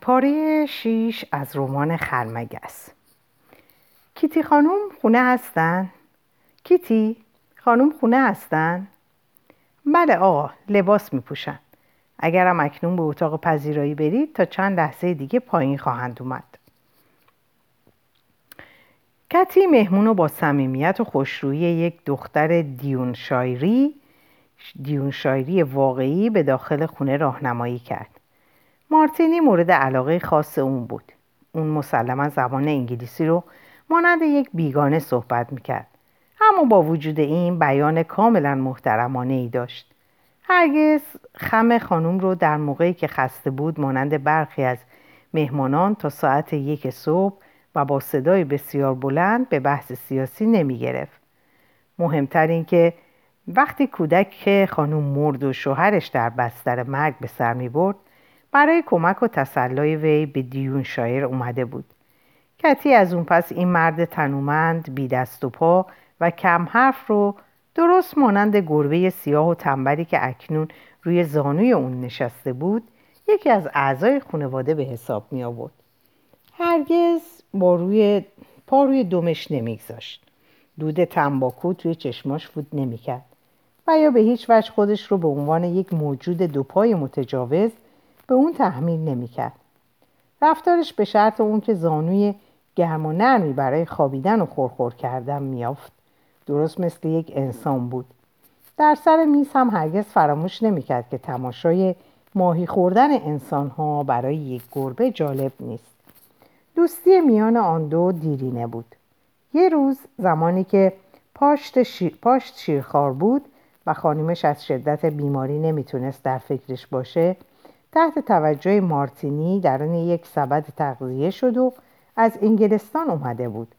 پاره شیش از رمان خرمگس کیتی خانوم خونه هستن؟ کیتی خانوم خونه هستن؟ بله آقا لباس می پوشن. اگرم اکنون به اتاق پذیرایی برید تا چند لحظه دیگه پایین خواهند اومد کتی مهمون رو با صمیمیت و خوشرویی یک دختر دیون شایری دیون شایری واقعی به داخل خونه راهنمایی کرد مارتینی مورد علاقه خاص اون بود. اون مسلما زبان انگلیسی رو مانند یک بیگانه صحبت می‌کرد. اما با وجود این بیان کاملا محترمانه ای داشت. هرگز خم خانوم رو در موقعی که خسته بود مانند برخی از مهمانان تا ساعت یک صبح و با صدای بسیار بلند به بحث سیاسی نمی گرفت. مهمتر این که وقتی کودک خانوم مرد و شوهرش در بستر مرگ به سر می برد برای کمک و تسلای وی به دیون شایر اومده بود. کتی از اون پس این مرد تنومند بی دست و پا و کم حرف رو درست مانند گربه سیاه و تنبری که اکنون روی زانوی اون نشسته بود یکی از اعضای خانواده به حساب می آورد. هرگز با روی پا روی دمش نمیگذاشت دود تنباکو توی چشماش فوت نمی‌کرد و یا به هیچ وجه خودش رو به عنوان یک موجود دوپای متجاوز به اون تحمیل نمی‌کرد. رفتارش به شرط اون که زانوی گرم و نرمی برای خوابیدن و خورخور کردن میافت درست مثل یک انسان بود. در سر میز هم هرگز فراموش نمی‌کرد که تماشای ماهی خوردن انسان ها برای یک گربه جالب نیست. دوستی میان آن دو دیرینه بود. یه روز زمانی که پاشت, پاشت شیرخوار بود و خانیمش از شدت بیماری نمی‌تونست در فکرش باشه تحت توجه مارتینی درون یک سبد تغذیه شد و از انگلستان اومده بود.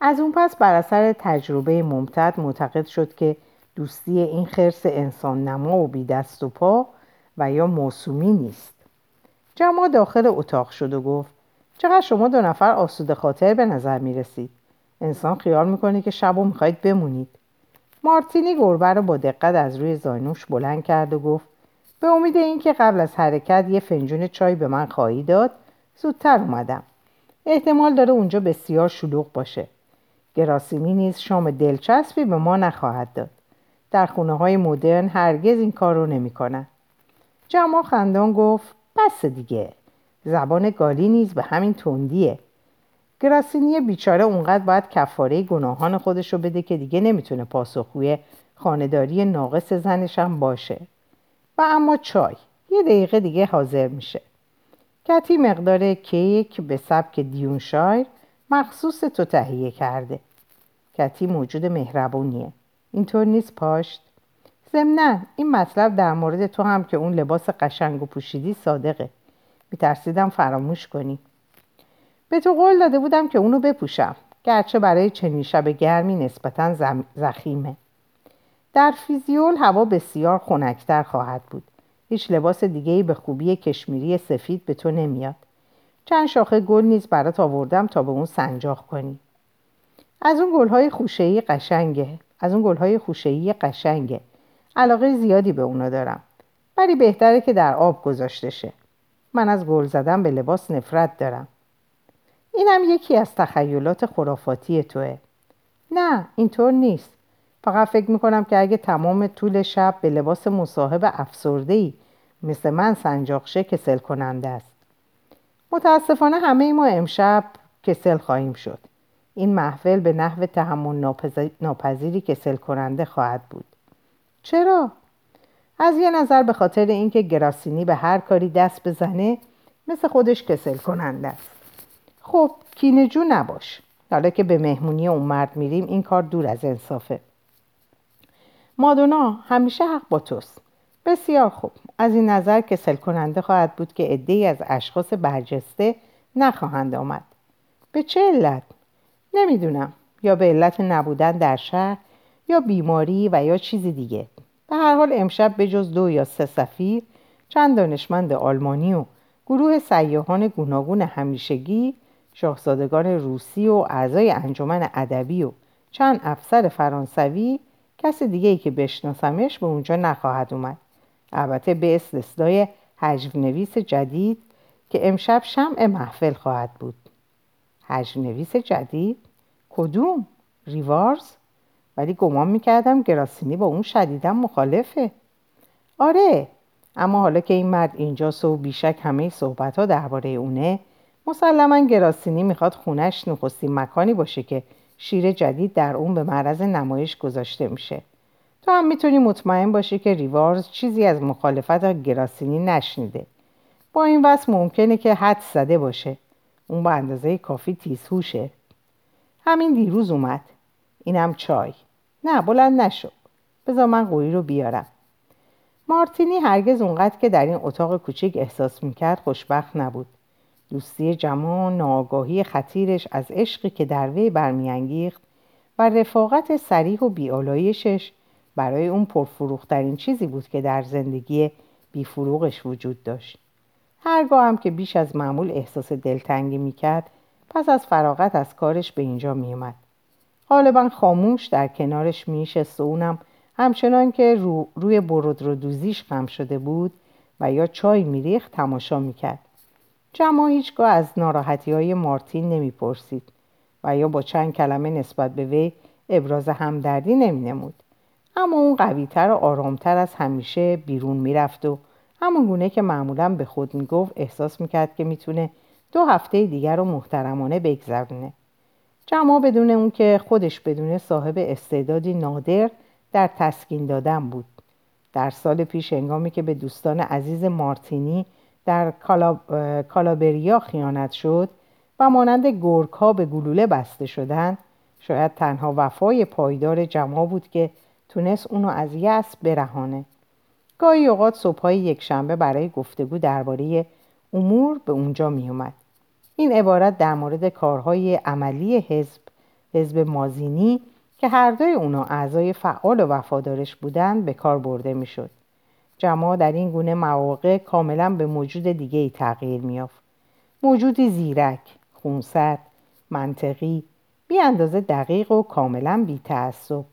از اون پس بر اثر تجربه ممتد معتقد شد که دوستی این خرس انسان نما و بی دست و پا و یا موسومی نیست. جمع داخل اتاق شد و گفت چقدر شما دو نفر آسوده خاطر به نظر می رسید انسان خیال می‌کنه که شب و می‌خواید بمونید. مارتینی گربه رو با دقت از روی زاینوش بلند کرد و گفت به امید اینکه قبل از حرکت یه فنجون چای به من خواهی داد زودتر اومدم. احتمال داره اونجا بسیار شلوغ باشه. گراسیمی نیز شام دلچسبی به ما نخواهد داد. در خونه های مدرن هرگز این کار رو نمی‌کنن جمال خندان گفت بس دیگه. زبان گالی نیز به همین تندیه. گراسینی بیچاره اونقدر باید کفاره گناهان خودش رو بده که دیگه نمی‌تونه پاسخگوی خانداری ناقص زنش هم باشه. و اما چای. یه دقیقه دیگه حاضر میشه. کتی مقدار کیک به سبک دیونشایر مخصوص تو تهیه کرده. کتی موجود مهربونیه. اینطور نیست پاشت ضمنا این مطلب در مورد تو هم که اون لباس قشنگ و پوشیدی صادقه. میترسیدم فراموش کنی. به تو قول داده بودم که اونو بپوشم. گرچه برای چنین شب گرمی نسبتا زخیمه. در فیزیول هوا بسیار خنکتر خواهد بود. هیچ لباس دیگهی به خوبی کشمیری سفید به تو نمیاد. چند شاخه گل نیز برات آوردم تا به اون سنجاق کنی. از اون گلهای خوشهی قشنگه. از اون گلهای خوشهی قشنگه. علاقه زیادی به اونا دارم. ولی بهتره که در آب گذاشته شه. من از گل زدن به لباس نفرت دارم. اینم یکی از تخیلات خرافاتی توه. نه اینطور نیست. فقط فکر می‌کنم که اگه تمام طول شب به لباس مصاحب افسرده مثل من سنجاقشه کسل کننده است. متاسفانه همه ما امشب کسل خواهیم شد. این محفل به نحو تحمل ناپذیری کسل کننده خواهد بود. چرا؟ از یه نظر به خاطر اینکه گراسینی به هر کاری دست بزنه مثل خودش کسل کننده است. خب کینجو نباش. حالا که به مهمونی اون مرد میریم این کار دور از انصافه. مادونا همیشه حق با توست. بسیار خوب. از این نظر کسل کننده خواهد بود که عدهای از اشخاص برجسته نخواهند آمد. به چه علت؟ نمی‌دونم. یا به علت نبودن در شهر یا بیماری و یا چیزی دیگه. به هر حال امشب به جز دو یا سه سفیر چند دانشمند آلمانی و گروه سیاهان گوناگون همیشگی شاهزادگان روسی و اعضای انجمن ادبی و چند افسر فرانسوی کس دیگه ای که بشناسمش به اونجا نخواهد اومد البته به استثنای نویس جدید که امشب شمع محفل خواهد بود نویس جدید؟ کدوم؟ ریوارز؟ ولی گمان می‌کردم گراسینی با اون شدیدا مخالفه آره اما حالا که این مرد اینجاست و بیشک همه صحبت ها درباره اونه مسلما گراسینی می‌خواد خونش نخستین مکانی باشه که شیر جدید در اون به معرض نمایش گذاشته میشه. تو هم می‌تونی مطمئن باشی که ریوارز چیزی از مخالفت گراسینی نشنیده. با این وصف ممکنه که حد زده باشه. اون با اندازه کافی تیزهوشه همین دیروز اومد. اینم چای. نه بلند نشو. بذار من قوی رو بیارم. مارتینی هرگز اونقدر که در این اتاق کوچک احساس می‌کرد خوشبخت نبود. دوستی جمع ناآگاهی خطیرش از عشقی که در وی برمیانگیخت و رفاقت سریح و بیالایشش برای اون پرفروخترین چیزی بود که در زندگی بیفروغش وجود داشت. هرگاه هم که بیش از معمول احساس دلتنگی می‌کرد پس از فراغت از کارش به اینجا میومد غالبا خاموش در کنارش میشست و اونم همچنان که رو روی برود رو دوزیش خم شده بود و یا چای میریخت تماشا می‌کرد. جمع هیچگاه از ناراحتی های مارتین نمی‌پرسید و یا با چند کلمه نسبت به وی ابراز همدردی نمینمود. اما اون قویتر و آرامتر از همیشه بیرون می‌رفت و همون گونه که معمولا به خود می‌گفت احساس می‌کرد که می‌تونه دو هفته دیگر رو محترمانه بگذرونه. جمع بدون اون که خودش بدون صاحب استعدادی نادر در تسکین دادن بود. در سال پیش انگامی که به دوستان عزیز مارتینی در کالابریا خیانت شد و مانند گرگ ها به گلوله بسته شدند شاید تنها وفای پایدار جمع بود که تونست اونو از یأس برهانه گاهی اوقات صبحهای یکشنبه برای گفتگو درباره امور به اونجا می اومد. این عبارت در مورد کارهای عملی حزب حزب مازینی که هر دوی اونا اعضای فعال و وفادارش بودند به کار برده می‌شد. جماع در این گونه مواقع کاملا به موجود دیگه ای تغییر میافت. موجودی زیرک، خونسرد، منطقی، بی اندازه دقیق و کاملا بی تعصب.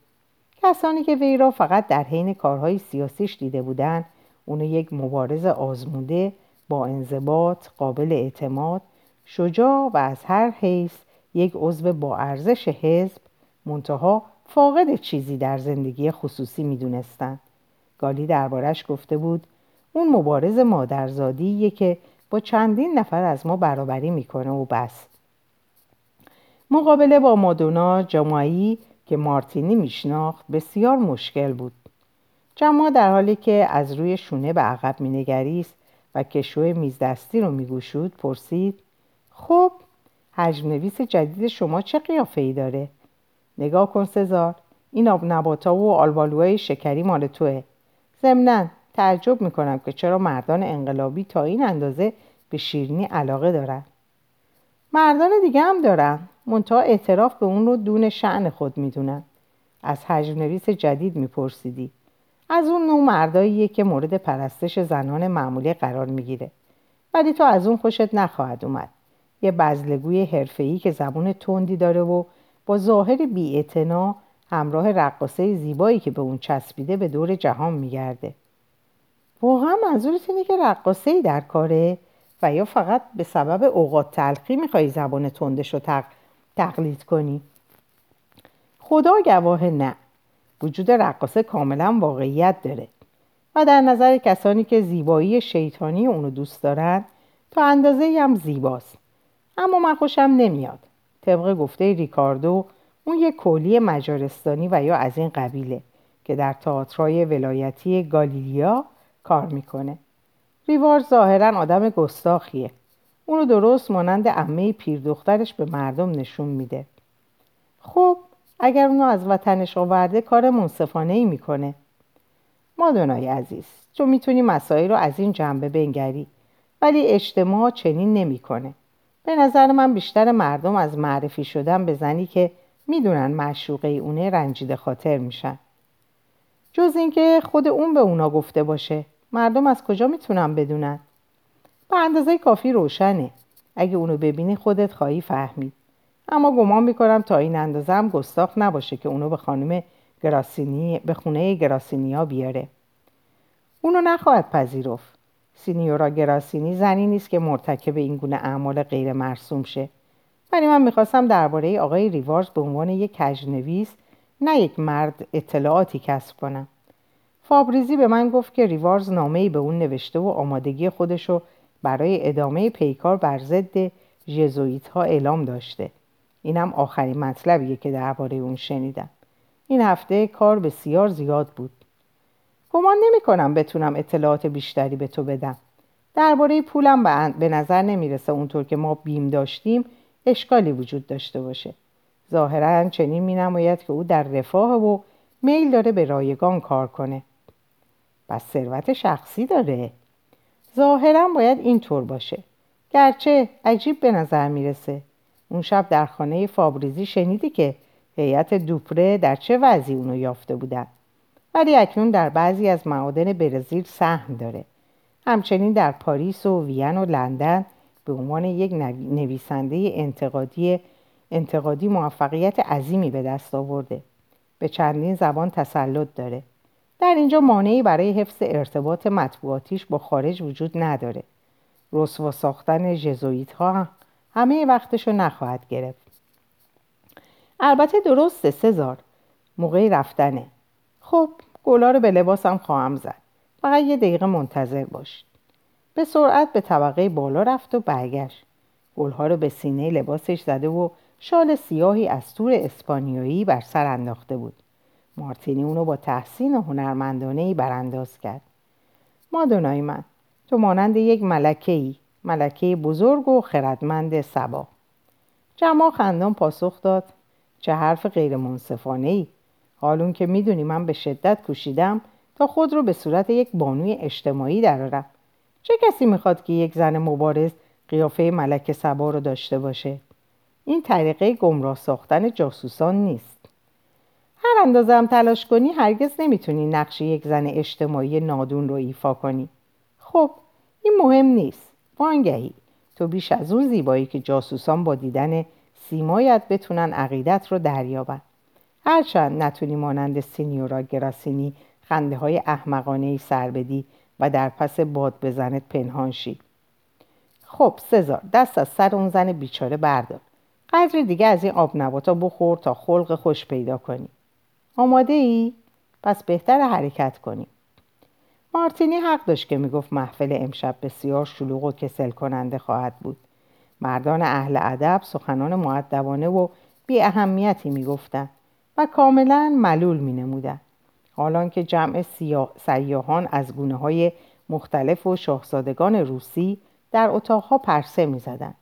کسانی که وی را فقط در حین کارهای سیاسیش دیده بودند اونو یک مبارز آزموده با انضباط قابل اعتماد شجاع و از هر حیث یک عضو با ارزش حزب منتها فاقد چیزی در زندگی خصوصی می‌دونستند گالی دربارش گفته بود اون مبارز مادرزادیه که با چندین نفر از ما برابری می‌کنه و بس. مقابله با مادونا جمعی که مارتینی میشناخت بسیار مشکل بود. جمع در حالی که از روی شونه به عقب مینگریست و کشوی میزدستی رو میگوشود پرسید خب حجم نویس جدید شما چه قیافه ای داره؟ نگاه کن سزار این آب نباتا و آلبالوهای شکری مال توه. ضمنا تعجب می‌کنم که چرا مردان انقلابی تا این اندازه به شیرینی علاقه دارن. مردان دیگه هم دارن. منتها اعتراف به اون رو دون شعن خود می‌دونن. از حجم نویس جدید میپرسیدی. از اون نوع مرداییه که مورد پرستش زنان معمولی قرار می‌گیره. ولی تو از اون خوشت نخواهد اومد. یه بزلگوی حرفه‌ای که زبون تندی داره و با ظاهر بیاعتنا همراه رقاصه زیبایی که به اون چسبیده به دور جهان میگرده. واقعا منظورت اینه که رقاصه در کاره و یا فقط به سبب اوقات تلخی می‌خوای زبان تندش رو تق... تقلید کنی؟ خدا گواه نه. وجود رقاصه کاملا واقعیت داره و در نظر کسانی که زیبایی شیطانی اونو دوست دارن تا اندازه هم زیباست. اما من خوشم نمیاد. طبق گفته ریکاردو اون یک کولی مجارستانی و یا از این قبیله که در تئاترای ولایتی گالیلیا کار می‌کنه. ریوار ظاهرا آدم گستاخیه. اونو درست مانند عمه پیر دخترش به مردم نشون میده. خب اگر اونو از وطنش آورده کار منصفانه ای می‌کنه مادونای عزیز تو می‌تونی مسائل رو از این جنبه بنگری ولی اجتماع چنین نمی‌کنه. به نظر من بیشتر مردم از معرفی شدن به زنی که می‌دونن معشوقه اونه رنجیده خاطر میشن. جز اینکه خود اون به اونا گفته باشه. مردم از کجا می‌تونن بدونن؟ به اندازه کافی روشنه. اگه اونو ببینی خودت خواهی فهمید. اما گمان می‌کنم تا این اندازه هم گستاخ نباشه که اونو به خانم گراسینی به خونه گراسینیا بیاره. اونو نخواهد پذیرفت. سینیورا گراسینی زنی نیست که مرتکب این گونه اعمال غیر مرسوم شه. ولی من می‌خواستم درباره آقای ریوارز به عنوان یک کجنویس نه یک مرد اطلاعاتی کسب کنم. فابریزی به من گفت که ریوارز نامه‌ای به اون نوشته و آمادگی خودشو برای ادامه پیکار بر ضد ها اعلام داشته. اینم آخرین مطلبیه که درباره اون شنیدم. این هفته کار بسیار زیاد بود. گمان نمی کنم بتونم اطلاعات بیشتری به تو بدم. درباره پولم به نظر نمی‌رسه اونطور که ما بیم داشتیم اشکالی وجود داشته باشه. ظاهرا چنین می نماید که او در رفاه و میل داره به رایگان کار کنه. پس ثروت شخصی داره. ظاهرا باید اینطور باشه. گرچه عجیب به نظر می‌رسه. اون شب در خانه فابریزی شنیدی که هیئت دوپره در چه وضعی اونو یافته بودن. ولی اکنون در بعضی از معادن برزیل سهم داره. همچنین در پاریس و وین و لندن به عنوان یک نویسنده انتقادی انتقادی موفقیت عظیمی به دست آورده. به چندین زبان تسلط داره. در اینجا مانعی برای حفظ ارتباط مطبوعاتیش با خارج وجود نداره. رسوا ساختن جزویت ها همه وقتشو نخواهد گرفت. البته درسته سزار. موقعی رفتنه. خب گلا رو به لباسم خواهم زد. فقط یه دقیقه منتظر باش. به سرعت به طبقه بالا رفت و برگشت. گلها رو به سینه لباسش زده و شال سیاهی از تور اسپانیایی بر سر انداخته بود. مارتینی اونو با تحسین و هنرمندانه ای برانداز کرد. مادونای من تو مانند یک ملکه ای ملکه بزرگ و خردمند سبا. جمع خندان پاسخ داد. چه حرف غیر منصفانه ای حالون که می‌دونی من به شدت کوشیدم تا خود رو به صورت یک بانوی اجتماعی درارم چه کسی می‌خواد که یک زن مبارز قیافه ملک سبا رو داشته باشه؟ این طریقه گمراه ساختن جاسوسان نیست. هر اندازه هم تلاش کنی هرگز نمی‌تونی نقش یک زن اجتماعی نادون رو ایفا کنی. خب این مهم نیست. وانگهی. تو بیش از اون زیبایی که جاسوسان با دیدن سیمایت بتونن عقیدت رو دریابن. هرچند نتونی مانند سینیورا گراسینی خنده های احمقانه ای سر بدی و در پس باد بزنت پنهان شی خب سزار دست از سر اون زن بیچاره بردار. قدر دیگه از این آب نباتا بخور تا خلق خوش پیدا کنی. آماده ای؟ پس بهتر حرکت کنیم مارتینی حق داشت که می‌گفت محفل امشب بسیار شلوغ و کسل کننده خواهد بود. مردان اهل ادب سخنان معدبانه و بی اهمیتی می‌گفتند و کاملا ملول می نمودن. حالان که جمع سیاهان از گونه های مختلف و شاهزادگان روسی در اتاقها پرسه می زدن.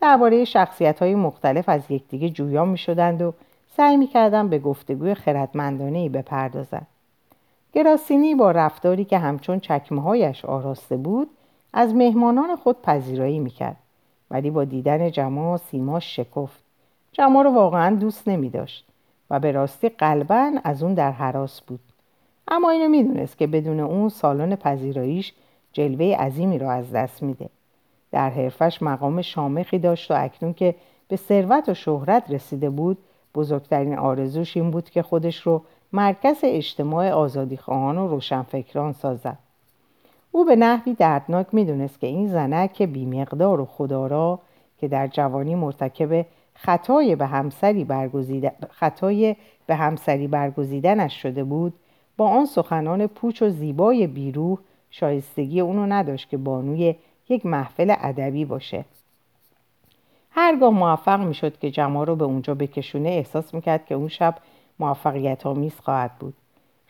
درباره شخصیت های مختلف از یکدیگه جویان می شدند و سعی می کردن به گفتگوی خردمندانه ای بپردازند. گراسینی با رفتاری که همچون چکمه هایش آراسته بود از مهمانان خود پذیرایی می کرد. ولی با دیدن جمع سیماش شکفت. جمع رو واقعا دوست نمی داشت. و به راستی قلبا از اون در حراس بود اما اینو می‌دونست که بدون اون سالن پذیراییش جلوه عظیمی را از دست میده. در حرفش مقام شامخی داشت و اکنون که به ثروت و شهرت رسیده بود بزرگترین آرزوش این بود که خودش رو مرکز اجتماع آزادیخواهان و روشنفکران سازد. او به نحوی دردناک می‌دونست که این زنک بیمقدار و خدارا که در جوانی مرتکب خطای به همسری خطای به همسری برگزیدنش شده بود با آن سخنان پوچ و زیبای بیروح شایستگی اونو نداشت که بانوی یک محفل ادبی باشه. هرگاه موفق می‌شد که جمع رو به اونجا بکشونه احساس می‌کرد که اون شب موفقیت آمیز خواهد بود.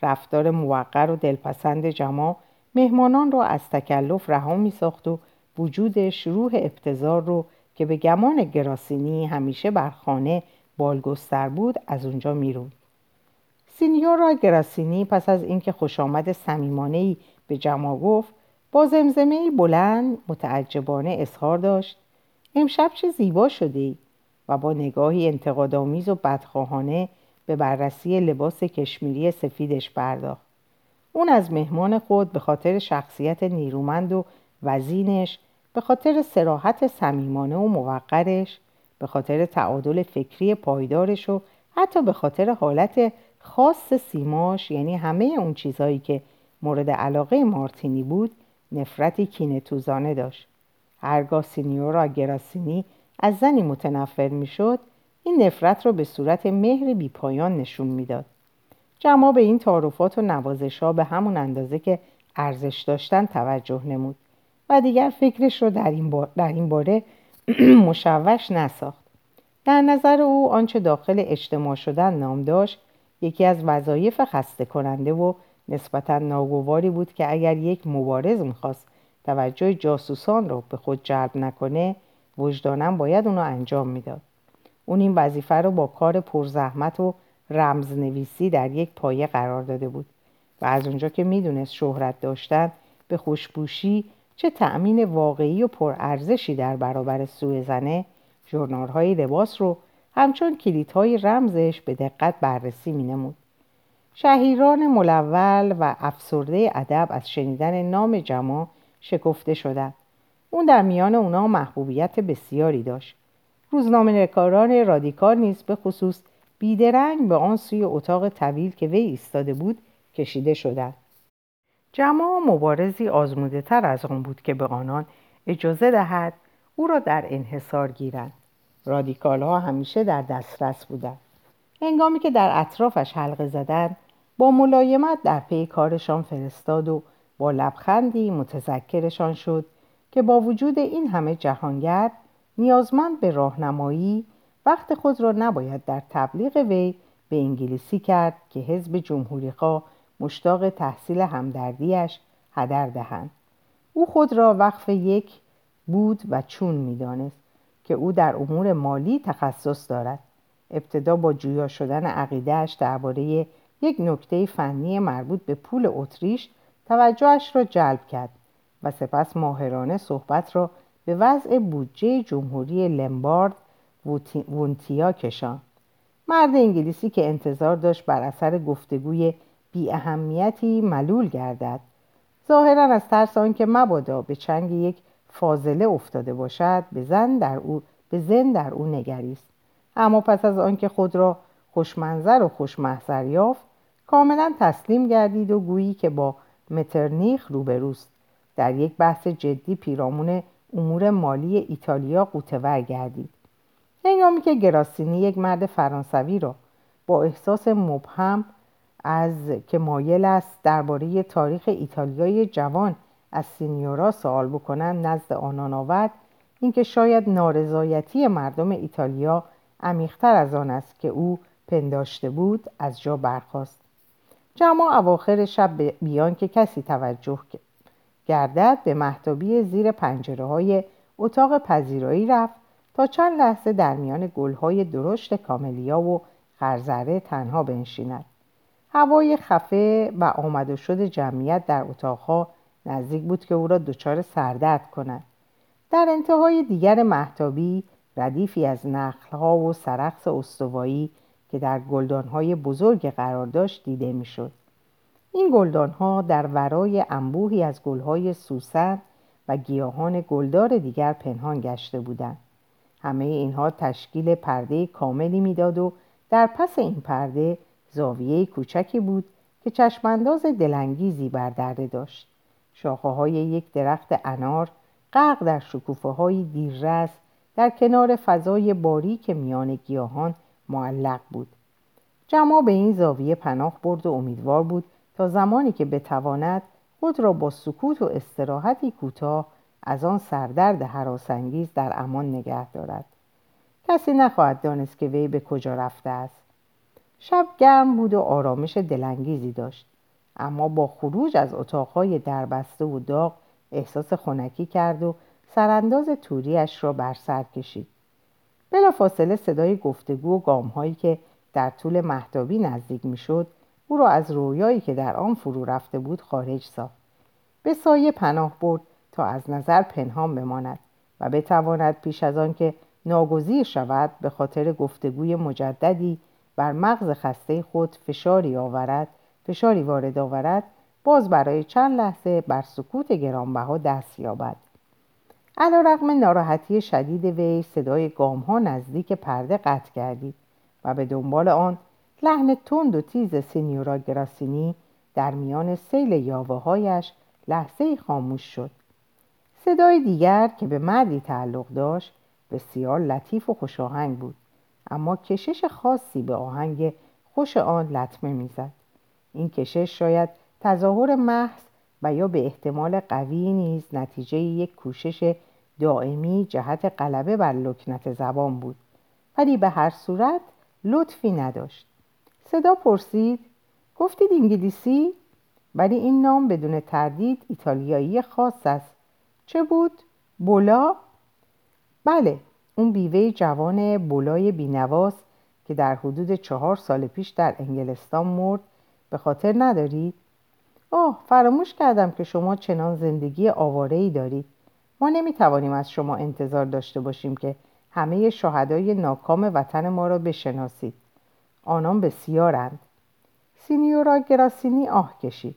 رفتار موقر و دلپسند جمع مهمانان را از تکلف رها میساخت و وجودش روح ابتزار رو که به گمان گراسینی همیشه بر خانه بالگستر بود از اونجا می‌رود سینیورا گراسینی پس از اینکه خوش آمد صمیمانهای به جمع گفت با زمزمه بلند متعجبانه اظهار داشت. امشب چه زیبا شده ای و با نگاهی انتقادآمیز و بدخواهانه به بررسی لباس کشمیری سفیدش پرداخت. اون از مهمان خود به خاطر شخصیت نیرومند و وزینش به خاطر سراحت صمیمانه و موقرش به خاطر تعادل فکری پایدارش و حتی به خاطر حالت خاص سیماش یعنی همه اون چیزهایی که مورد علاقه مارتینی بود نفرتی کینه توزانه داشت. هرگاه سینیورا گراسینی از زنی متنفر می‌شد این نفرت را به صورت مهر بیپایان نشون می‌داد. جمع به این تعارفات و نوازش ها به همون اندازه که ارزش داشتن توجه نمود و دیگر فکرش را در این, در این باره مشوش نساخت. در نظر او آنچه داخل اجتماع شدن نام داشت یکی از وظایف خسته کننده و نسبتا ناگواری بود که اگر یک مبارز می‌خواست توجه جاسوسان را به خود جلب نکنه وجدانم باید اونو انجام می‌داد. اون این وظیفه رو با کار پرزحمت و رمزنویسی در یک پایه قرار داده بود و از اونجا که می‌دونست شهرت داشتن به خوشبوشی چه تأمین واقعی و پرارزشی در برابر سوء زنه ژورنال‌های لباس رو همچون کلیدهای رمزش به دقت بررسی مینمود. شهیران ملول و افسرده ادب از شنیدن نام جما شکفته شدند. اون در میان اونا محبوبیت بسیاری داشت. روزنامه نگاران رادیکال نیز به خصوص بیدرنگ به آن سوی اتاق طویل که وی ایستاده بود کشیده شدند. جما مبارزی آزموده تر از آن بود که به آنان اجازه دهد او را در انحصار گیرند. رادیکال ها همیشه در دسترس بودند هنگامی که در اطرافش حلقه زدند با ملایمت در پی کارشان فرستاد و با لبخندی متذکرشان شد که با وجود این همه جهانگرد نیازمند به راهنمایی وقت خود را نباید در تبلیغ وی به انگلیسی کرد که حزب جمهوریخواه مشتاق تحصیل همدردیش هدر دهند. او خود را وقف یک بود و چون می‌دانست. که او در امور مالی تخصص دارد. ابتدا با جویا شدن عقیدهش درباره یک نکته فنی مربوط به پول اتریش توجهش را جلب کرد و سپس ماهرانه صحبت را به وضع بودجه جمهوری لمبارد وونتیا کشان مرد انگلیسی که انتظار داشت بر اثر گفتگوی بی اهمیتی ملول گردد. ظاهرا از ترس آنکه مبادا به چنگ یک فاضله افتاده باشد به زن در او به زن در او نگریست. اما پس از آنکه خود را خوشمنظر و خوشمحضر یافت کاملا تسلیم گردید و گویی که با مترنیخ روبروست. در یک بحث جدی پیرامون امور مالی ایتالیا قوتور گردید. هنگامی که گراسینی یک مرد فرانسوی را با احساس مبهم از که مایل است درباره تاریخ ایتالیای جوان از سینیورا سوال بکنند نزد آنان آورد اینکه شاید نارضایتی مردم ایتالیا عمیقتر از آن است که او پنداشته بود از جا برخاست. جمع اواخر شب بیان که کسی توجه گردد به محتابی زیر پنجره های اتاق پذیرایی رفت تا چند لحظه در میان گلهای درشت کاملیا و خرزره تنها بنشیند. هوای خفه و آمد و شد جمعیت در اتاقها نزدیک بود که او را دچار سردرد کند در انتهای دیگر محتابی ردیفی از نخلها و سرخص استوایی که در گلدانهای بزرگ قرار داشت دیده می‌شد. این گلدانها در ورای انبوهی از گلهای سوسن و گیاهان گلدار دیگر پنهان گشته بودند. همه اینها تشکیل پرده کاملی می‌داد و در پس این پرده زاویه کوچکی بود که چشمانداز دلانگیزی بر داشت. شاخه های یک درخت انار غرق در شکوفه های دیررس در کنار فضای باریک میان گیاهان معلق بود. جمع به این زاویه پناه برد و امیدوار بود تا زمانی که بتواند خود را با سکوت و استراحتی کوتاه از آن سردرد حراسانگیز در امان نگه دارد. کسی نخواهد دانست که وی به کجا رفته است. شب گرم بود و آرامش دلانگیزی داشت. اما با خروج از اتاقهای دربسته و داغ احساس خنکی کرد و سرانداز توریش را بر سر کشید. بلا فاصله صدای گفتگو و گامهایی که در طول محتابی نزدیک می‌شد او را از رویایی که در آن فرو رفته بود خارج ساخت. به سایه پناه برد تا از نظر پنهان بماند و بتواند پیش از آن که ناگزیر شود به خاطر گفتگوی مجددی بر مغز خسته خود فشاری آورد فشاری وارد آورد باز برای چند لحظه بر سکوت گرانبها دست یابد. علا رقم ناراحتی شدید وی صدای گام ها نزدیک پرده قطع کردید و به دنبال آن لحن تند و تیز سینیورا گراسینی در میان سیل یاوه هایش لحظه خاموش شد. صدای دیگر که به مردی تعلق داشت بسیار لطیف و خوشاهنگ بود اما کشش خاصی به آهنگ خوش آن لطمه می‌زد. این کشش شاید تظاهر محض و یا به احتمال قوی نیز نتیجه یک کوشش دائمی جهت غلبه بر لکنت زبان بود. ولی به هر صورت لطفی نداشت. صدا پرسید گفتید انگلیسی؟ ولی این نام بدون تردید ایتالیایی خاص است. چه بود؟ بولا؟ بله اون بیوه جوان بولای بینواس که در حدود چهار سال پیش در انگلستان مرد به خاطر ندارید آه فراموش کردم که شما چنان زندگی آواره ای دارید. ما نمی‌توانیم از شما انتظار داشته باشیم که همه شهدای ناکام وطن ما را بشناسید. آنان بسیارند. سینیورا گراسینی آه کشید.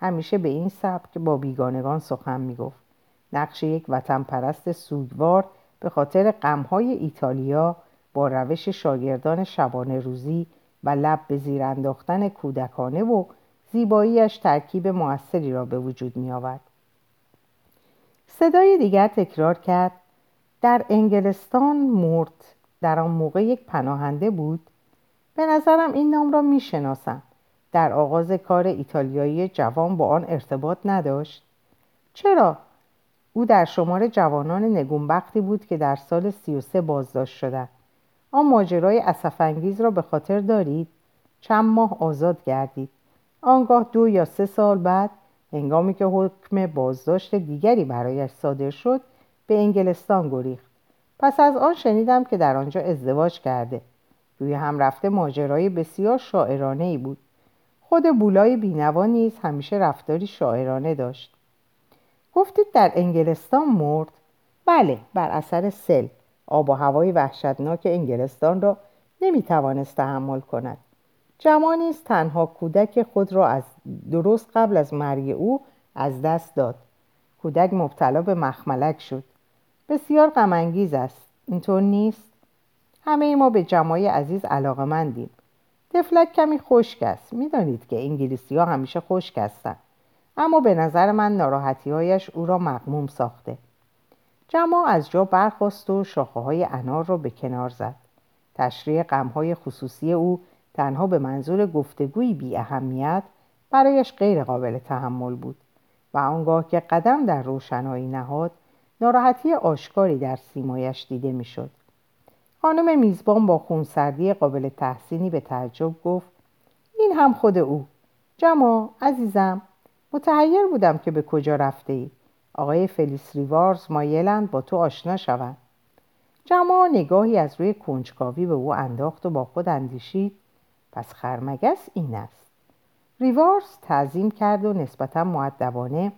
همیشه به این سبک با بیگانگان سخن می‌گفت. نقش یک وطن پرست سوگوار به خاطر غمهای ایتالیا با روش شاگردان شبانه روزی و لب به زیر انداختن کودکانه و زیباییش ترکیب موثری را به وجود می آورد. صدای دیگر تکرار کرد در انگلستان مرد در آن موقع یک پناهنده بود. به نظرم این نام را می شناسم در آغاز کار ایتالیایی جوان با آن ارتباط نداشت. چرا؟ او در شمار جوانان نگونبختی بود که در سال 33 بازداشت شدند. آن ماجرای اسفنگیز را به خاطر دارید. چند ماه آزاد گردید. آنگاه دو یا سه سال بعد هنگامی که حکم بازداشت دیگری برایش صادر شد به انگلستان گریخت. پس از آن شنیدم که در آنجا ازدواج کرده. روی هم رفته ماجرای بسیار شاعرانه ای بود. خود بولای بینوا نیز همیشه رفتاری شاعرانه داشت. گفتید در انگلستان مرد؟ بله بر اثر سل. آب و هوای وحشتناک انگلستان را نمی‌توانست تحمل کند. جمانی است تنها کودک خود را از درست قبل از مرگ او از دست داد. کودک مبتلا به مخملک شد. بسیار غمانگیز است. اینطور نیست؟ همه ما به جمعای عزیز علاقه مندیم تفلک کمی خشک است. می‌دانید که انگلیسی ها همیشه خشک هستند. اما به نظر من ناراحتی هایش او را مقموم ساخته. جمع از جا برخواست و شاخه های انار را به کنار زد. تشریح غمهای خصوصی او تنها به منظور گفتگوی بی اهمیت برایش غیر قابل تحمل بود و آنگاه که قدم در روشنایی نهاد ناراحتی آشکاری در سیمایش دیده می‌شد. خانم میزبان با خونسردی قابل تحسینی به تعجب گفت این هم خود او. جما عزیزم متحیر بودم که به کجا رفته ای؟ آقای فلیس ریوارز مایلند با تو آشنا شوند. جما نگاهی از روی کنجکاوی به او انداخت و با خود اندیشید پس خرمگس این است. ریوارز تعظیم کرد و نسبتا معدبانه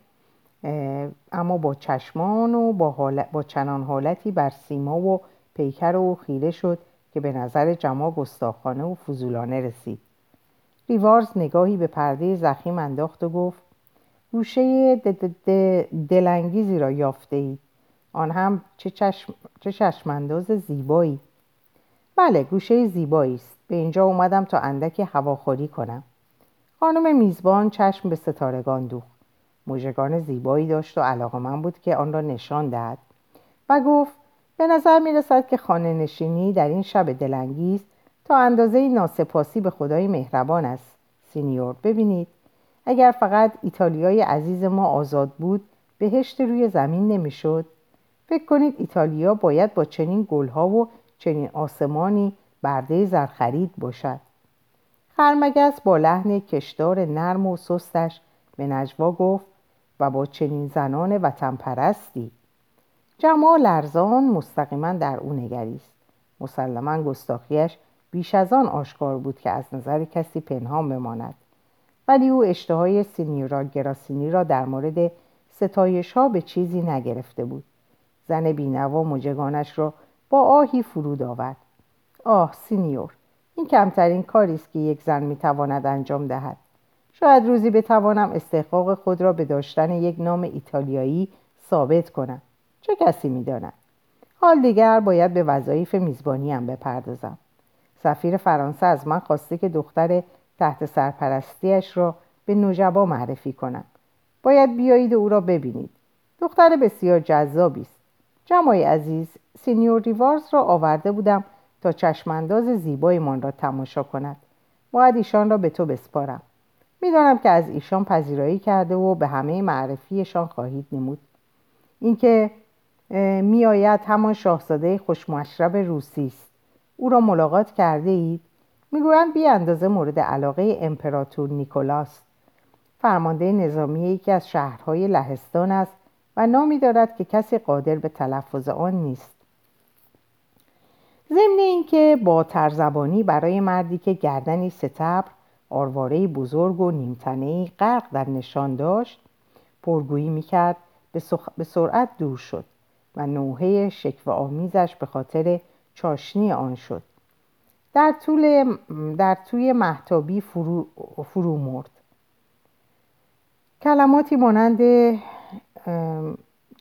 اما با چشمان و با, با چنان حالتی بر سیما و پیکر و خیره شد که به نظر جما گستاخانه و فضولانه رسید. ریوارز نگاهی به پرده زخیم انداخت و گفت گوشه دلانگیزی را یافته اید آن هم چه, چشم، چه چشمانداز زیبایی. بله گوشه زیبایی است. به اینجا اومدم تا اندکی هواخوری کنم. خانم میزبان چشم به ستارگان دوخت. موژگان زیبایی داشت و علاقه من بود که آن را نشان دهد. و گفت به نظر می رسد که خانه نشینی در این شب دلانگیز تا اندازه ناسپاسی به خدای مهربان است. سینیور ببینید. اگر فقط ایتالیای عزیز ما آزاد بود بهشت روی زمین نمی‌شد. فکر کنید ایتالیا باید با چنین گلها و چنین آسمانی برده زرخرید باشد. خرمگس با لحن کشدار نرم و سستش به نجوا گفت و با چنین زنان وطن پرستی جمال لرزان مستقیما در او نگریست مسلما گستاخیش بیش از آن آشکار بود که از نظر کسی پنهان بماند. ولی او اشتهای سینیورا گراسینی را در مورد ستایش ها به چیزی نگرفته بود. زن بینوا مجگانش را با آهی فرود آورد. آه سینیور این کمترین کاری است که یک زن می‌تواند انجام دهد. شاید روزی بتوانم استحقاق خود را به داشتن یک نام ایتالیایی ثابت کنم. چه کسی می‌داند؟ حال دیگر باید به وظایف میزبانی هم بپردازم. سفیر فرانسه از من خواسته که دختر تحت سرپرستیش را به نوجبا معرفی کنم. باید بیایید او را ببینید. دختر بسیار جذابی است. جمعی عزیز سینیور ریوارز را آورده بودم تا چشمانداز زیبایمان را تماشا کند. باید ایشان را به تو بسپارم. می‌دانم که از ایشان پذیرایی کرده و به همه معرفیشان خواهید نمود. اینکه میآید همان شاهزاده خوشمشرب روسی است. او را ملاقات کرده اید می‌گویند بی اندازه مورد علاقه امپراتور نیکولاس. فرمانده نظامی یکی از شهرهای لهستان است و نامی دارد که کسی قادر به تلفظ آن نیست. ضمن اینکه با ترزبانی برای مردی که گردنی ستبر آرواره بزرگ و نیمتنهای غرق در نشان داشت پرگویی می‌کرد به سرعت دور شد و نوحه شکف آمیزش به خاطر چاشنی آن شد. در, طول در توی محتابی فرو, فرو مرد. کلماتی مانند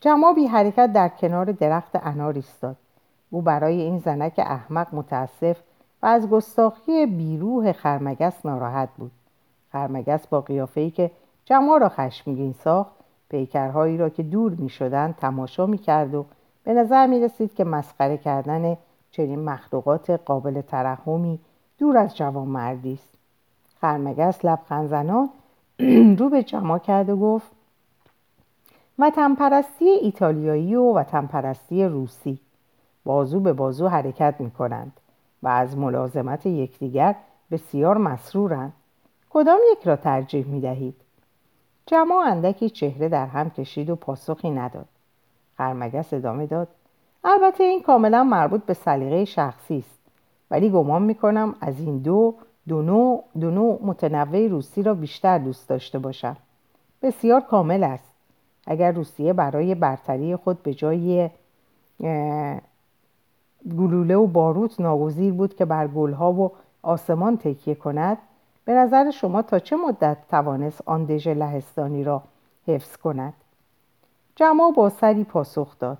جمابی حرکت در کنار درخت انار ایستاد. او برای این زنک احمق متاسف و از گستاخی بیروح خرمگس ناراحت بود. خرمگس با قیافه‌ای که جما را خشمگین ساخت پیکرهایی را که دور می شدن تماشا می کرد و به نظر می رسید که مسخره کردن چنین مخلوقات قابل ترحمی دور از جوان مردی است. خرمگس لبخند زنان رو به جما کرد و گفت وطن پرستی ایتالیایی و وطن پرستی روسی بازو به بازو حرکت می کنند و از ملازمت یکدیگر بسیار مسرورند. کدام یک را ترجیح می دهید؟ جمع اندکی چهره در هم کشید و پاسخی نداد. خرمگس ادامه داد البته این کاملا مربوط به سلیقه شخصی است. ولی گمان می کنم از این دو دو نوع, متنوع روسی را بیشتر دوست داشته باشم. بسیار کامل است. اگر روسیه برای برتری خود به جای گلوله و باروت ناگزیر بود که بر گلها و آسمان تکیه کند به نظر شما تا چه مدت توانست آن دژ لهستانی را حفظ کند؟ جمع با سری پاسخ داد.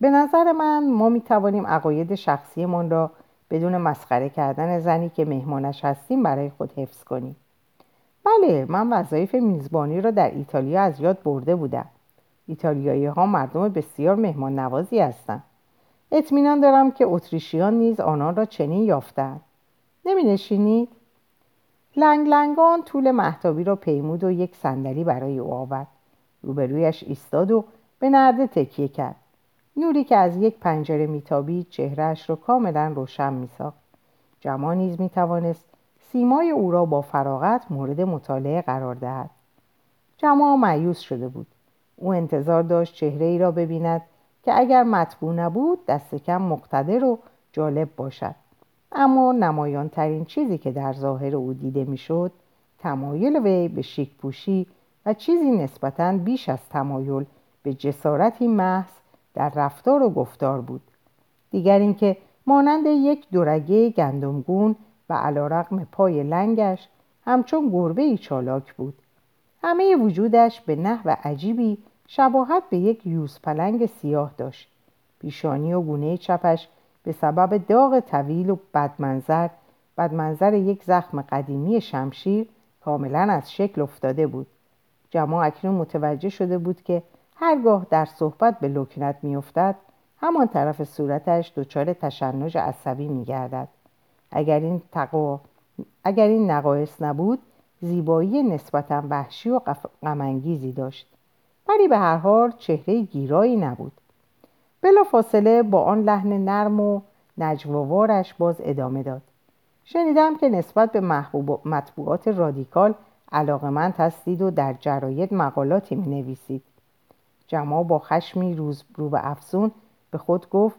به نظر من ما می توانیم عقاید شخصیمان را بدون مسخره کردن زنی که مهمانش هستیم برای خود حفظ کنیم. بله من وظایف میزبانی را در ایتالیا از یاد برده بودم. ایتالیایی ها مردم بسیار مهمان نوازی هستند. اطمینان دارم که اتریشیان نیز آنان را چنین یافتند نمی نشینید؟ لنگ لنگان طول محتابی را پیمود و یک صندلی برای او آورد. روبرویش ایستاد و به نرده تکیه کرد. نوری که از یک پنجره میتابید چهرهش را کاملا روشن میساخت. جما نیز می‌توانست سیمای او را با فراغت مورد مطالعه قرار دهد. جما معیوس شده بود. او انتظار داشت چهره ای را ببیند که اگر مطبوع نبود دست کم مقتدر و جالب باشد. اما نمایان ترین چیزی که در ظاهر او دیده می‌شد تمایل وی به شیک پوشی و چیزی نسبتا بیش از تمایل به جسارتی محض در رفتار و گفتار بود. دیگر اینکه مانند یک دورگه گندمگون و علا پای لنگش همچون گربه ای چالاک بود. همه وجودش به نحو عجیبی شباهت به یک یوز پلنگ سیاه داشت. پیشانی و گونه چپش به سبب داغ طویل و بدمنظر بدمنظر یک زخم قدیمی شمشیر کاملا از شکل افتاده بود. جماع اکنون متوجه شده بود که هرگاه در صحبت به لکنت میافتد همان طرف صورتش دچار تشنج عصبی میگردد. اگر این تقا... اگر این نقایص نبود زیبایی نسبتا وحشی و غمانگیزی داشت. ولی به هر حال چهره گیرایی نبود. بلا فاصله با آن لحن نرم و نجووارش باز ادامه داد. شنیدم که نسبت به محبوب... مطبوعات رادیکال علاقمند هستید و در جراید مقالاتی می نویسید جما با خشمی روز رو به افزون به خود گفت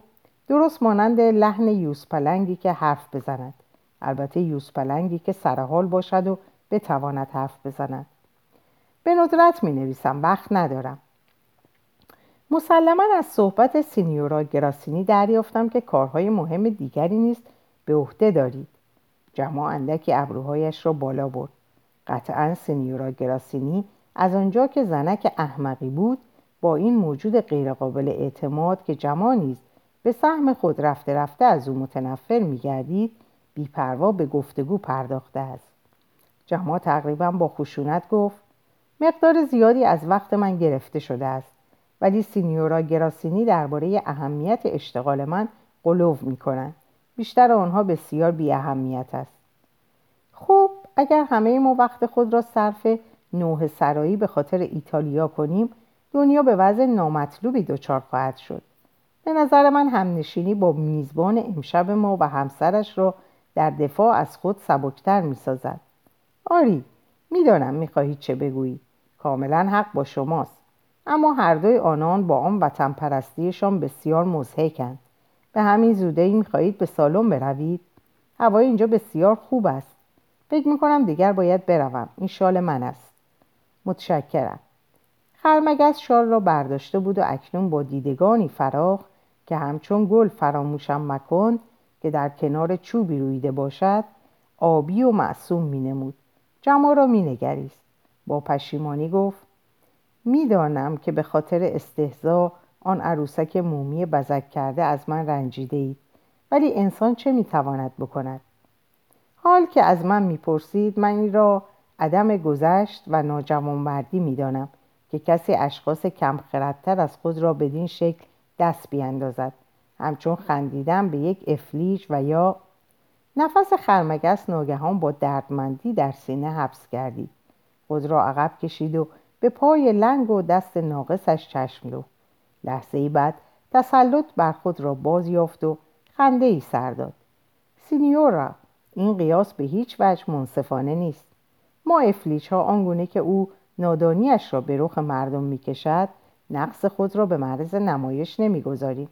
درست مانند لحن یوسپلنگی که حرف بزند. البته یوسپلنگی که سرحال باشد و بتواند حرف بزند. به ندرت می نویسم وقت ندارم. مسلما از صحبت سینیورا گراسینی دریافتم که کارهای مهم دیگری نیست به عهده دارید. جمع اندکی ابروهایش را بالا برد. قطعا سینیورا گراسینی از آنجا که زنک احمقی بود با این موجود غیرقابل اعتماد که جما نیز به سهم خود رفته رفته از او متنفر میگردید بیپروا به گفتگو پرداخته است. جما تقریبا با خشونت گفت مقدار زیادی از وقت من گرفته شده است ولی سینیورا گراسینی درباره اهمیت اشتغال من قلوب می کنند بیشتر آنها بسیار بی اهمیت است. خب اگر همه ما وقت خود را صرف نوه سرایی به خاطر ایتالیا کنیم دنیا به وضع نامطلوبی دچار خواهد شد. به نظر من همنشینی با میزبان امشب ما و همسرش را در دفاع از خود سبکتر می سازد. آری می‌دانم می‌خواهید چه بگویید کاملا حق با شماست. اما هر دوی آنان با آن وطن پرستیشان بسیار مزهکند به همین زوده ای می‌خواهید به سالن بروید؟ هوای اینجا بسیار خوب است. فکر می‌کنم دیگر باید بروم. این شال من است. متشکرم. خرمگس شال را برداشته بود و اکنون با دیدگانی فراخ که همچون گل فراموشم مکن که در کنار چوبی رویده باشد آبی و معصوم مینمود. جمع را مینگریست. با پشیمانی گفت می‌دانم که به خاطر استهزا آن عروسک مومی بزک کرده از من رنجیده اید ولی انسان چه می‌تواند بکند؟ حال که از من می‌پرسید من این را عدم گذشت و ناجوانمردی می‌دانم. که کسی اشخاص کم خردتر از خود را بدین شکل دست بیاندازد. همچون خندیدن به یک افلیج و یا نفس خرمگس ناگهان با دردمندی در سینه حبس کردید خود را عقب کشید و به پای لنگ و دست ناقصش چشم دوخت لحظه ای بعد تسلط بر خود را باز یافت و خنده ای سر داد. سینیورا این قیاس به هیچ وجه منصفانه نیست. ما افلیچ ها آنگونه که او نادانیش را به رخ مردم می‌کشد نقص خود را به معرض نمایش نمی‌گذاریم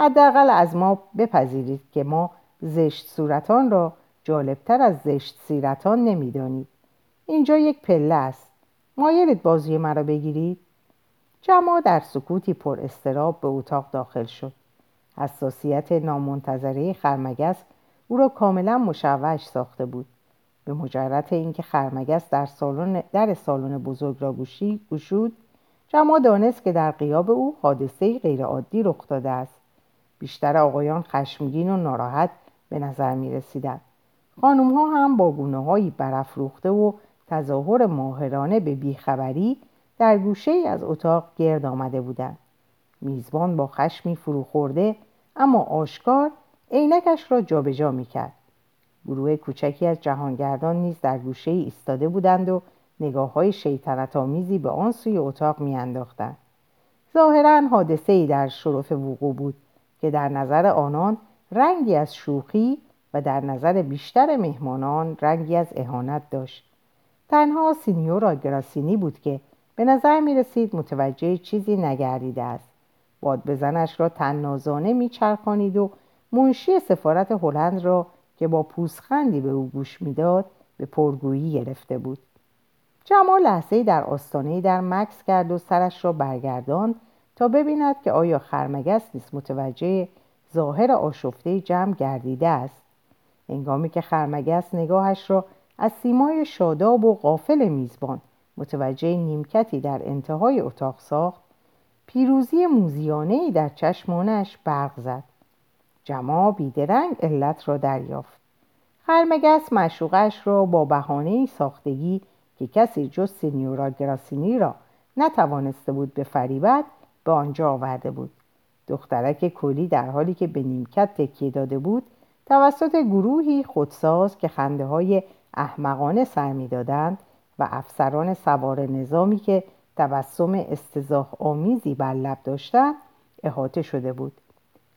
حداقل از ما بپذیرید که ما زشت صورتان را جالبتر از زشت سیرتان نمی‌دانید. اینجا یک پله است. مایلید بازوی مرا بگیرید. جمع در سکوتی پر استراب به اتاق داخل شد. حساسیت نامنتظره خرمگس او را کاملا مشوش ساخته بود. به مجرد اینکه خرمگس در سالن در سالن بزرگ را گوشی گشود جمع دانست که در قیاب او حادثه غیرعادی رخ داده است. بیشتر آقایان خشمگین و ناراحت به نظر می رسیدند خانوم ها هم با گونه هایی برافروخته و تظاهر ماهرانه به بیخبری در گوشه ای از اتاق گرد آمده بودند. میزبان با خشمی فرو خورده اما آشکار عینکش را جابجا می‌کرد. گروه کوچکی از جهانگردان نیز در گوشه ای ایستاده بودند و نگاه های شیطنت آمیزی به آن سوی اتاق میانداختند. ظاهرا حادثه ای در شرف وقوع بود که در نظر آنان رنگی از شوخی و در نظر بیشتر مهمانان رنگی از اهانت داشت. تنها سینیورا گراسینی بود که به نظر می رسید متوجه چیزی نگردیده است. باد بزنش را تنازانه میچرخانید و منشی سفارت هلند را که با پوسخندی به او گوش می‌داد به پرگویی گرفته بود. جمال لحظه در آستانه در مکس کرد و سرش را برگرداند تا ببیند که آیا خرمگس نیست متوجه ظاهر آشفته جمع گردیده است. انگامی که خرمگس نگاهش را از سیمای شاداب و غافل میزبان متوجه نیمکتی در انتهای اتاق ساخت پیروزی موزیانه در چشمانش برق زد. جما بیدرنگ علت را دریافت. خرمگس مشوقش را با بهانه ساختگی که کسی جز سینیورا گراسینی را نتوانسته بود به فریبت به آنجا آورده بود. دخترک کلی در حالی که به نیمکت تکیه داده بود توسط گروهی خودساز که خنده های احمقانه سر می‌دادند و افسران سوار نظامی که تبسم استزاح آمیزی بر لب داشتند احاطه شده بود.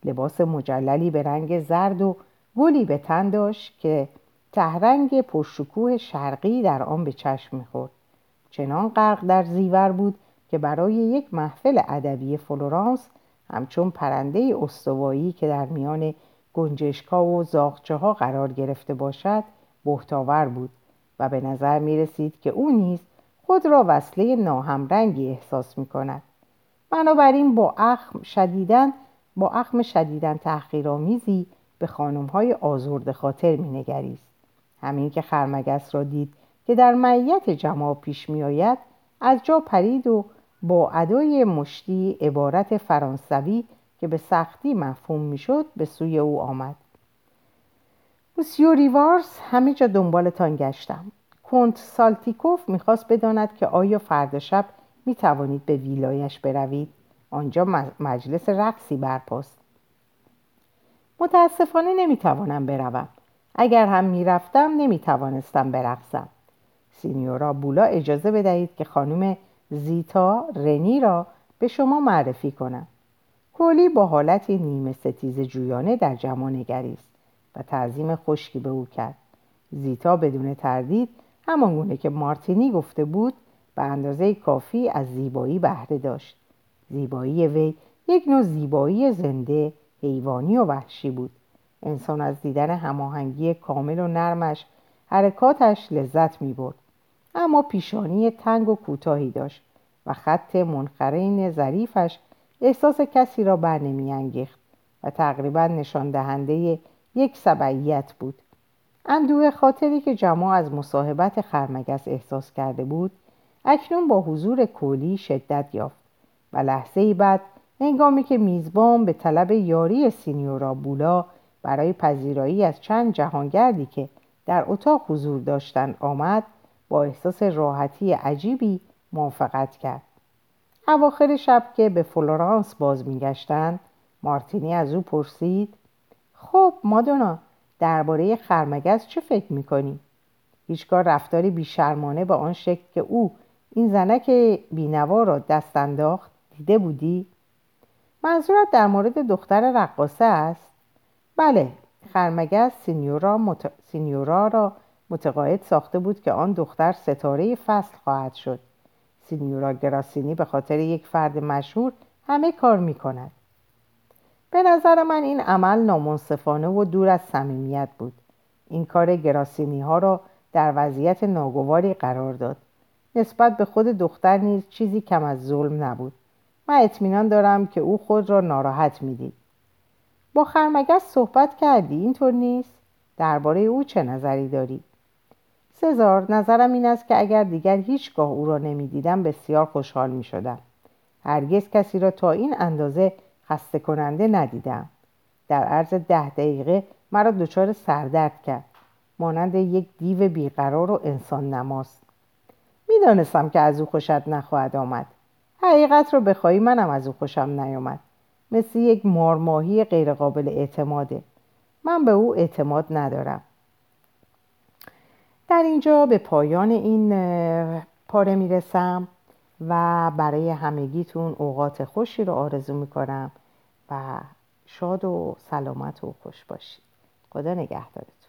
لباس مجللی به رنگ زرد و گلی به تن داشت که تهرنگ پرشکوه شرقی در آن به چشم می‌خورد چنان غرق در زیور بود که برای یک محفل ادبی فلورانس همچون پرنده استوایی که در میان گنجشکا و زاغچه ها قرار گرفته باشد بهتاور بود و به نظر می رسید که او نیز خود را وصله ناهمرنگی احساس می کند. بنابراین با اخم شدیدن با اخم شدیدن تحقیرآمیزی به خانم های آزرد خاطر می نگریست. همین که خرمگس را دید که در معیت جماع پیش می آید از جا پرید و با ادای مشتی عبارت فرانسوی که به سختی مفهوم می‌شد به سوی او آمد. موسیو ریوارس همه جا دنبالتان گشتم. کنت سالتیکوف می‌خواست بداند که آیا فردا شب می‌توانید به ویلایش بروید؟ آنجا مجلس رقصی برپاست. متاسفانه نمی‌توانم بروم. اگر هم می‌رفتم نمی‌توانستم برقصم. سینیورا بولا اجازه بدهید که خانم زیتا رنی را به شما معرفی کنم. کولی با حالتی نیمه ستیز جویانه در جمع نگریست و تعظیم خشکی به او کرد. زیتا بدون تردید همانگونه که مارتینی گفته بود به اندازه کافی از زیبایی بهره داشت. زیبایی وی یک نوع زیبایی زنده حیوانی و وحشی بود. انسان از دیدن هماهنگی کامل و نرمش حرکاتش لذت می برد. اما پیشانی تنگ و کوتاهی داشت و خط منخرین ظریفش احساس کسی را بر نمی و تقریبا نشان دهنده یک سبعیت بود. اندوه خاطری که جماع از مصاحبت خرمگس احساس کرده بود اکنون با حضور کولی شدت یافت. و لحظه بعد هنگامی که میزبان به طلب یاری سینیورا بولا برای پذیرایی از چند جهانگردی که در اتاق حضور داشتند آمد با احساس راحتی عجیبی موافقت کرد اواخر شب که به فلورانس باز میگشتند مارتینی از او پرسید خب مادونا درباره خرمگس چه فکر می‌کنی؟ هیچگاه رفتاری بیشرمانه به آن شکل که او این زنک بینوا را دست انداخت دیده بودی؟ منظورت در مورد دختر رقاصه است؟ بله خرمگس سینیورا, مت... سینیورا را متقاعد ساخته بود که آن دختر ستاره فصل خواهد شد. سینیورا گراسینی به خاطر یک فرد مشهور همه کار می کند به نظر من این عمل نامنصفانه و دور از صمیمیت بود. این کار گراسینی ها را در وضعیت ناگواری قرار داد. نسبت به خود دختر نیز چیزی کم از ظلم نبود. من اطمینان دارم که او خود را ناراحت می‌دید با خرمگس صحبت کردی اینطور نیست درباره او چه نظری داری سزار نظرم این است که اگر دیگر هیچگاه او را نمی‌دیدم بسیار خوشحال می شدم. هرگز کسی را تا این اندازه خسته کننده ندیدم. در عرض ده دقیقه مرا دچار سردرد کرد. مانند یک دیو بیقرار و انسان نماست. می‌دانستم که از او خوشت نخواهد آمد. حقیقت را بخواهی منم از او خوشم نیامد. مثل یک مارماهی غیرقابل اعتماده. من به او اعتماد ندارم. در اینجا به پایان این پاره می‌رسم و برای همگیتون اوقات خوشی رو آرزو می‌کنم و شاد و سلامت و خوش باشید خدا نگهدارتون